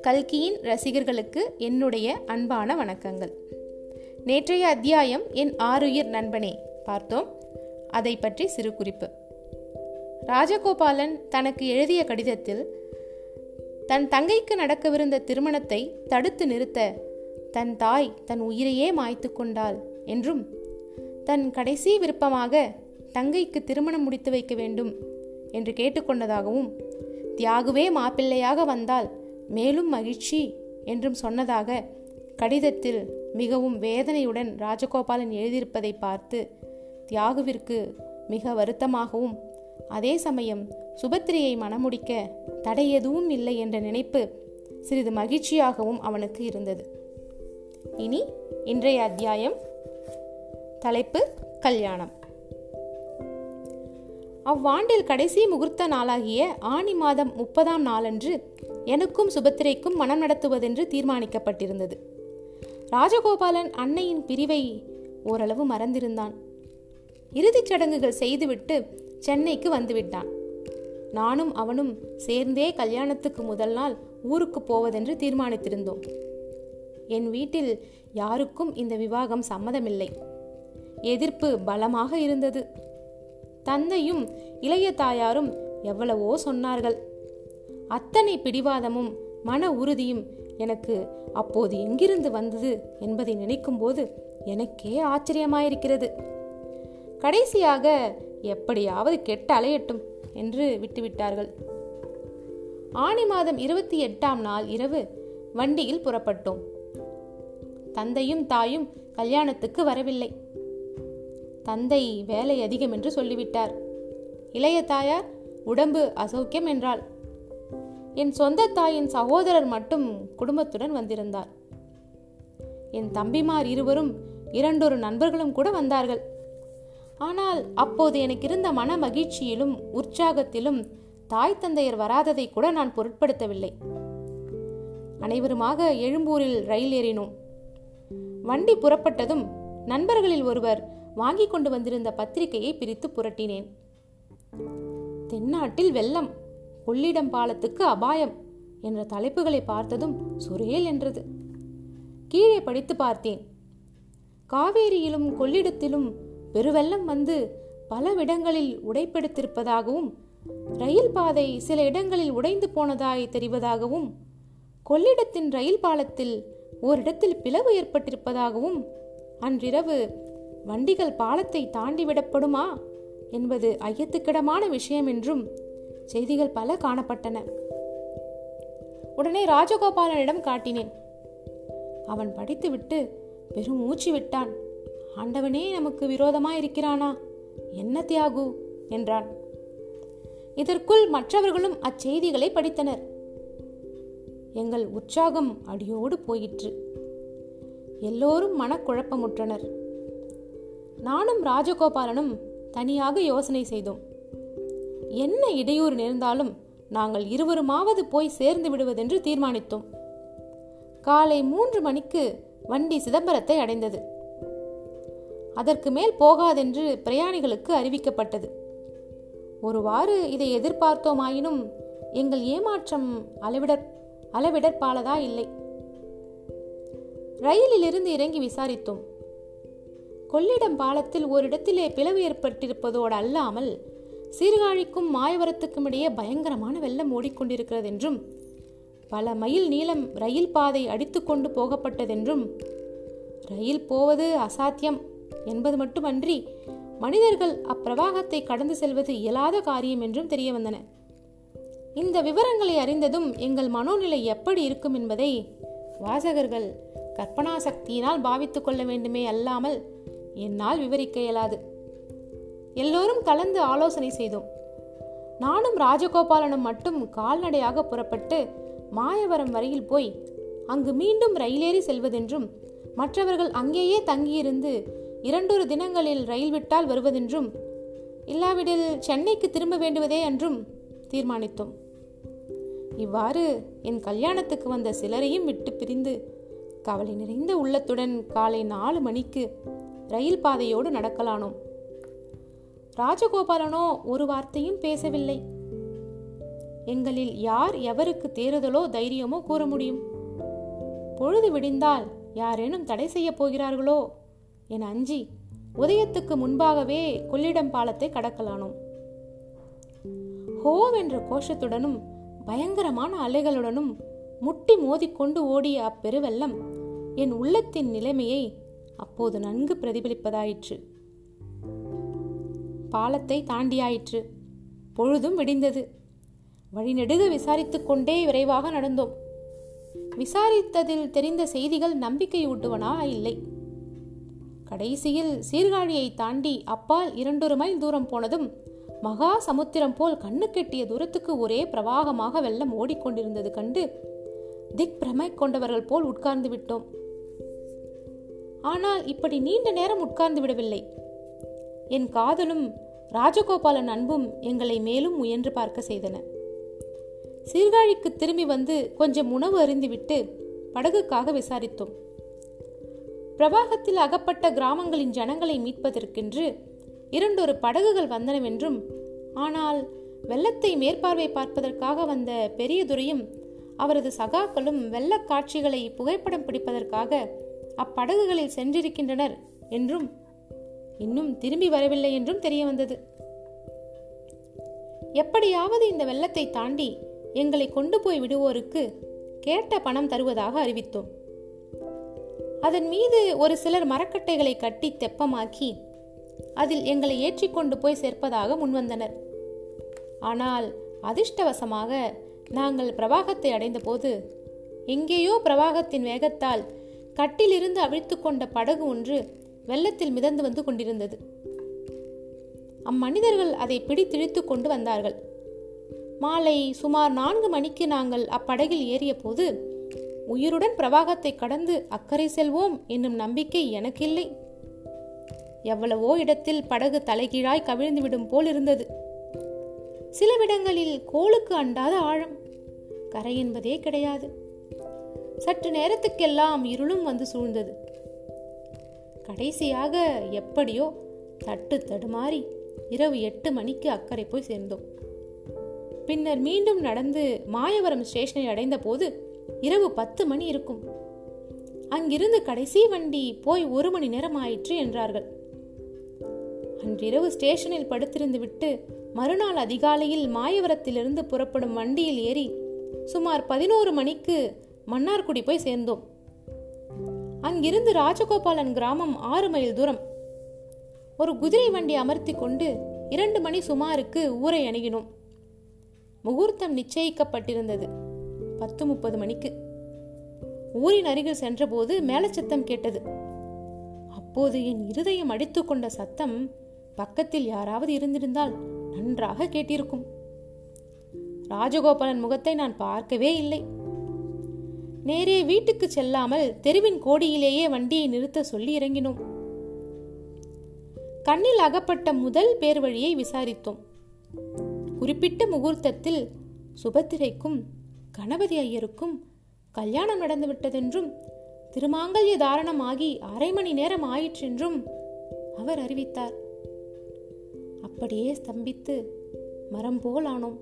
கல்கியின் ரசிகர்களுக்கு என்னுடைய அன்பான வணக்கங்கள். நேற்றைய அத்தியாயம் என் ஆறுயிர் நண்பனே பார்த்தோம். அதை பற்றி சிறு குறிப்பு. ராஜகோபாலன் தனக்கு எழுதிய கடிதத்தில் தன் தங்கைக்கு நடக்கவிருந்த திருமணத்தை தடுத்து நிறுத்த தன் தாய் தன் உயிரையே மாய்த்து கொண்டாள் என்றும் தன் கடைசி விருப்பமாக தங்கைக்கு திருமணம் முடித்து வைக்க வேண்டும் என்று கேட்டுக்கொண்டதாகவும் தியாகுவே மாப்பிள்ளையாக வந்தால் மேலும் மகிழ்ச்சி என்றும் சொன்னதாக கடிதத்தில் மிகவும் வேதனையுடன் ராஜகோபாலன் எழுதியிருப்பதை பார்த்து தியாகுவிற்கு மிக வருத்தமாகவும் அதே சமயம் சுபத்திரியை மணமுடிக்க தடை எதுவும் இல்லை என்ற நினைப்பு சிறிது மகிழ்ச்சியாகவும் அவனுக்கு இருந்தது. இனி இன்றைய அத்தியாயம் தலைப்பு கல்யாணம். அவ்வாண்டில் கடைசி முகூர்த்த நாளாகிய ஆணி மாதம் முப்பதாம் நாளன்று எனக்கும் சுபத்திரைக்கும் மனம் நடத்துவதென்று தீர்மானிக்கப்பட்டிருந்தது. ராஜகோபாலன் அன்னையின் பிரிவை ஓரளவு மறந்திருந்தான். இறுதிச் சடங்குகள் செய்துவிட்டு சென்னைக்கு வந்துவிட்டான். நானும் அவனும் சேர்ந்தே கல்யாணத்துக்கு முதல் நாள் ஊருக்கு போவதென்று தீர்மானித்திருந்தோம். என் வீட்டில் யாருக்கும் இந்த விவாகம் சம்மதமில்லை. எதிர்ப்பு பலமாக இருந்தது. தந்தையும் இளைய தாயாரும் எவ்வளவோ சொன்னார்கள். அத்தனை பிடிவாதமும் மன உறுதியும் எனக்கு அப்போது எங்கிருந்து வந்தது என்பதை நினைக்கும்போது எனக்கே ஆச்சரியமாயிருக்கிறது. கடைசியாக எப்படியாவது கெட்ட அலையட்டும் என்று விட்டுவிட்டார்கள். ஆணி மாதம் இருபத்தி எட்டாம் நாள் இரவு வண்டியில் புறப்பட்டோம். தந்தையும் தாயும் கல்யாணத்துக்கு வரவில்லை. தந்தை வேலை அதிகம் என்று சொல்லிவிட்டார். இளைய தாயார் உடம்பு அசௌக்கியம் என்றாள். என் சொந்த தாயின் சகோதரர் மட்டும் குடும்பத்துடன் வந்திருந்தார். என் தம்பிமார் இருவரும் இரண்டொரு நண்பர்களும் கூட வந்தார்கள். ஆனால் அப்போது எனக்கு இருந்த மன மகிழ்ச்சியிலும் உற்சாகத்திலும் தாய் தந்தையர் வராததை கூட நான் பொருட்படுத்தவில்லை. அனைவருமாக எழும்பூரில் ரயில் ஏறினோம். வண்டி புறப்பட்டதும் நண்பர்களில் ஒருவர் வாங்கி கொண்டு வந்திருந்த பத்திரிகையை பிரித்து புரட்டினேன். தென்னாட்டில் வெள்ளம் கொள்ளிடம் பாலத்துக்கு அபாயம் என்ற தலைப்புகளை பார்த்ததும் சுரேல் என்றது. கீழே படித்து பார்த்தேன். காவேரியிலும் கொள்ளிடத்திலும் பெருவெள்ளம் வந்து பல இடங்களில் உடைப்பெடுத்திருப்பதாகவும் ரயில் பாதை சில இடங்களில் உடைந்து போனதாய் தெரிவதாகவும் கொள்ளிடத்தின் ரயில் பாலத்தில் ஓரிடத்தில் பிளவு ஏற்பட்டிருப்பதாகவும் அன்றிரவு வண்டிகள் பாலத்தை தாண்டி விடப்படுமா? என்பது ஐயத்துக்கிடமான விஷயம் என்றும் செய்திகள் பல காணப்பட்டன. உடனே ராஜகோபாலனிடம் காட்டினேன். அவன் படித்துவிட்டு பெரும் மூச்சு விட்டான். ஆண்டவனே நமக்கு விரோதமா இருக்கிறானா என்ன தியாகு? என்றான். இதற்குள் மற்றவர்களும் அச்செய்திகளை படித்தனர். எங்கள் உற்சாகம் அடியோடு போயிற்று. எல்லோரும் மனக்குழப்பமுற்றனர். நானும் ராஜகோபாலனும் தனியாக யோசனை செய்தோம். என்ன இடையூறு நேர்ந்தாலும் நாங்கள் இருவருமாவது போய் சேர்ந்து விடுவதென்று தீர்மானித்தோம். காலை மூன்று மணிக்கு வண்டி சிதம்பரத்தை அடைந்தது. அதற்கு மேல் போகாதென்று பிரயாணிகளுக்கு அறிவிக்கப்பட்டது. ஒருவாறு இதை எதிர்பார்த்தோமாயினும் எங்கள் ஏமாற்றம் அளவிடற் அளவிடற்பாலதா இல்லை. ரயிலில் இருந்து இறங்கி விசாரித்தோம். கொள்ளிடம் பாலத்தில் ஓரிடத்திலே பிளவு ஏற்பட்டிருப்பதோடு அல்லாமல் சீர்காழிக்கும் மாயவரத்துக்கும் இடையே பயங்கரமான வெள்ளம் ஓடிக்கொண்டிருக்கிறது என்றும் பல மைல் நீளம் ரயில் பாதை அடித்துக்கொண்டு போகப்பட்டதென்றும் ரயில் போவது அசாத்தியம் என்பது மட்டுமன்றி மனிதர்கள் அப்பிரவாகத்தை கடந்து செல்வது இயலாத காரியம் என்றும் தெரிய வந்தன இந்த விவரங்களை அறிந்ததும் எங்கள் மனோநிலை எப்படி இருக்கும் என்பதை வாசகர்கள் கற்பனா சக்தியினால் பாவித்துக் கொள்ள வேண்டுமே அல்லாமல் என்னால் விவரிக்க இயலாது. எல்லோரும் கலந்து ஆலோசனை செய்தோம். நானும் ராஜகோபாலனும் மட்டும் கால்நடையாக புறப்பட்டு மாயவரம் வரையில் போய் அங்கு மீண்டும் ரயிலேறி செல்வதென்றும் மற்றவர்கள் அங்கேயே தங்கியிருந்து இரண்டொரு தினங்களில் ரயில் விட்டால் வருவதென்றும் இல்லாவிடில் சென்னைக்கு திரும்ப வேண்டுவதே என்றும் தீர்மானித்தோம். இவ்வாறு என் கல்யாணத்துக்கு வந்த சிலரையும் விட்டு பிரிந்து கவலை நிறைந்த உள்ளத்துடன் காலை நாலு மணிக்கு ரயில் பாதையோடு நடக்கலானோம். ராஜகோபாலனோ ஒரு வார்த்தையும் பேசவில்லை. எங்களில் யார் எவருக்கு தேறுதலோ தைரியமோ கூற முடியும். பொழுது விடிந்தால் யாரேனும் தடை செய்ய போகிறார்களோ? என அஞ்சி உதயத்துக்கு முன்பாகவே கொள்ளிடம் பாலத்தை கடக்கலானோம். ஹோவென்ற கோஷத்துடனும் பயங்கரமான அலைகளுடனும் முட்டி மோதிக்கொண்டு ஓடிய அப்பெருவெல்லம் என் உள்ளத்தின் நிலைமையை அப்போது நன்கு பிரதிபலிப்பதாயிற்று. பாலத்தை தாண்டியாயிற்று. பொழுதும் விடிந்தது. வழிநெடுக விசாரித்துக் கொண்டே விரைவாக நடந்தோம். விசாரித்ததில் தெரிந்த செய்திகள் நம்பிக்கையூட்டுவனா இல்லை. கடைசியில் சீர்காழியை தாண்டி அப்பால் இரண்டொரு மைல் தூரம் போனதும் மகா சமுத்திரம் போல் கண்ணு கெட்டிய தூரத்துக்கு ஒரே பிரவாகமாக வெள்ளம் ஓடிக்கொண்டிருந்தது கண்டு திக் பிரமை கொண்டவர்கள் போல் உட்கார்ந்து விட்டோம். ஆனால் இப்படி நீண்ட நேரம் உட்கார்ந்து விடவில்லை. என் காதலும் ராஜகோபாலன் அன்பும் எங்களை மேலும் முயன்று பார்க்க செய்தன. சீர்காழிக்கு திரும்பி வந்து கொஞ்சம் உணவு அறிந்துவிட்டு படகுக்காக விசாரித்தோம். பிரவாகத்தில் அகப்பட்ட கிராமங்களின் ஜனங்களை மீட்பதற்கென்று இரண்டொரு படகுகள் வந்தனவென்றும் ஆனால் வெள்ளத்தை மேற்பார்வை பார்ப்பதற்காக வந்த பெரியதுரையும் அவரது சகாக்களும் வெள்ளக் காட்சிகளை புகைப்படம் பிடிப்பதற்காக அப்படகுகளில் சென்றிருக்கின்றனர் என்றும் இன்னும் திரும்பி வரவில்லை என்றும் தெரிய வந்தது எப்படியாவது இந்த வெள்ளத்தை தாண்டி எங்களை கொண்டு போய் விடுவோருக்கு கேட்ட பணம் தருவதாக அறிவித்தோம். அதன் மீது ஒரு சிலர் மரக்கட்டைகளை கட்டி தெப்பமாக்கி அதில் எங்களை ஏற்றிக்கொண்டு போய் சேர்ப்பதாக முன்வந்தனர். ஆனால் அதிர்ஷ்டவசமாக நாங்கள் பிரவாகத்தை அடைந்தபோது எங்கேயோ பிரவாகத்தின் வேகத்தால் கட்டிலிருந்து அவிழ்த்து கொண்ட படகு ஒன்று வெள்ளத்தில் மிதந்து வந்து கொண்டிருந்தது. அம்மனிதர்கள் அதை பிடித்திழித்து கொண்டு வந்தார்கள். மாலை சுமார் நான்கு மணிக்கு நாங்கள் அப்படகில் ஏறிய போது உயிருடன் பிரவாகத்தை கடந்து அக்கறை செல்வோம் என்னும் நம்பிக்கை எனக்கில்லை. எவ்வளவோ இடத்தில் படகு தலைகீழாய் கவிழ்ந்துவிடும் போல் இருந்தது சிலவிடங்களில் கோளுக்கு அண்டாத ஆழம் கரை என்பதே கிடையாது. சற்று நேரத்துக்கெல்லாம் இருளும் வந்து சூழ்ந்தது. கடைசியாக எப்படியோ தட்டு தடுமாறி இரவு எட்டு மணிக்கு அக்கறை போய் சேர்ந்தோம். பின்னர் மீண்டும் நடந்து மாயவரம் ஸ்டேஷனை அடைந்த போது இரவு பத்து மணி இருக்கும். அங்கிருந்து கடைசி வண்டி போய் ஒரு மணி நேரம் ஆயிற்று என்றார்கள். அன்றிரவு ஸ்டேஷனில் படுத்திருந்து விட்டு மறுநாள் அதிகாலையில் மாயவரத்திலிருந்து புறப்படும் வண்டியில் ஏறி சுமார் பதினோரு மணிக்கு மன்னார்குடி போய் சேர்ந்தோம். அங்கிருந்து ராஜகோபாலன் கிராமம் ஆறு மைல் தூரம். ஒரு குதிரை வண்டி அமர்த்தி கொண்டு இரண்டு மணி சுமாருக்கு ஊரை அணுகினோம். முகூர்த்தம் நிச்சயிக்கப்பட்டிருந்தது. பத்து முப்பது மணிக்கு. ஊரின் அருகில் சென்றபோது மேலச்சத்தம் கேட்டது. அப்போது என் இருதயம் அடித்துக்கொண்ட சத்தம் பக்கத்தில் யாராவது இருந்திருந்தால் நன்றாக கேட்டிருக்கும். ராஜகோபாலன் முகத்தை நான் பார்க்கவே இல்லை. நேரே வீட்டுக்கு செல்லாமல் தெருவின் கோடியிலேயே வண்டியை நிறுத்த சொல்லி இறங்கினோம். கண்ணில் அகப்பட்ட முதல் பேர் வழியை விசாரித்தோம். குறிப்பிட்ட முகூர்த்தத்தில் சுபத்திரைக்கும் கணபதி ஐயருக்கும் கல்யாணம் நடந்துவிட்டதென்றும் திருமாங்கல்ய தாரணமாகி அரை மணி நேரம் ஆயிற்றென்றும் அவர் அறிவித்தார். அப்படியே ஸ்தம்பித்து மரம் போல் ஆனோம்.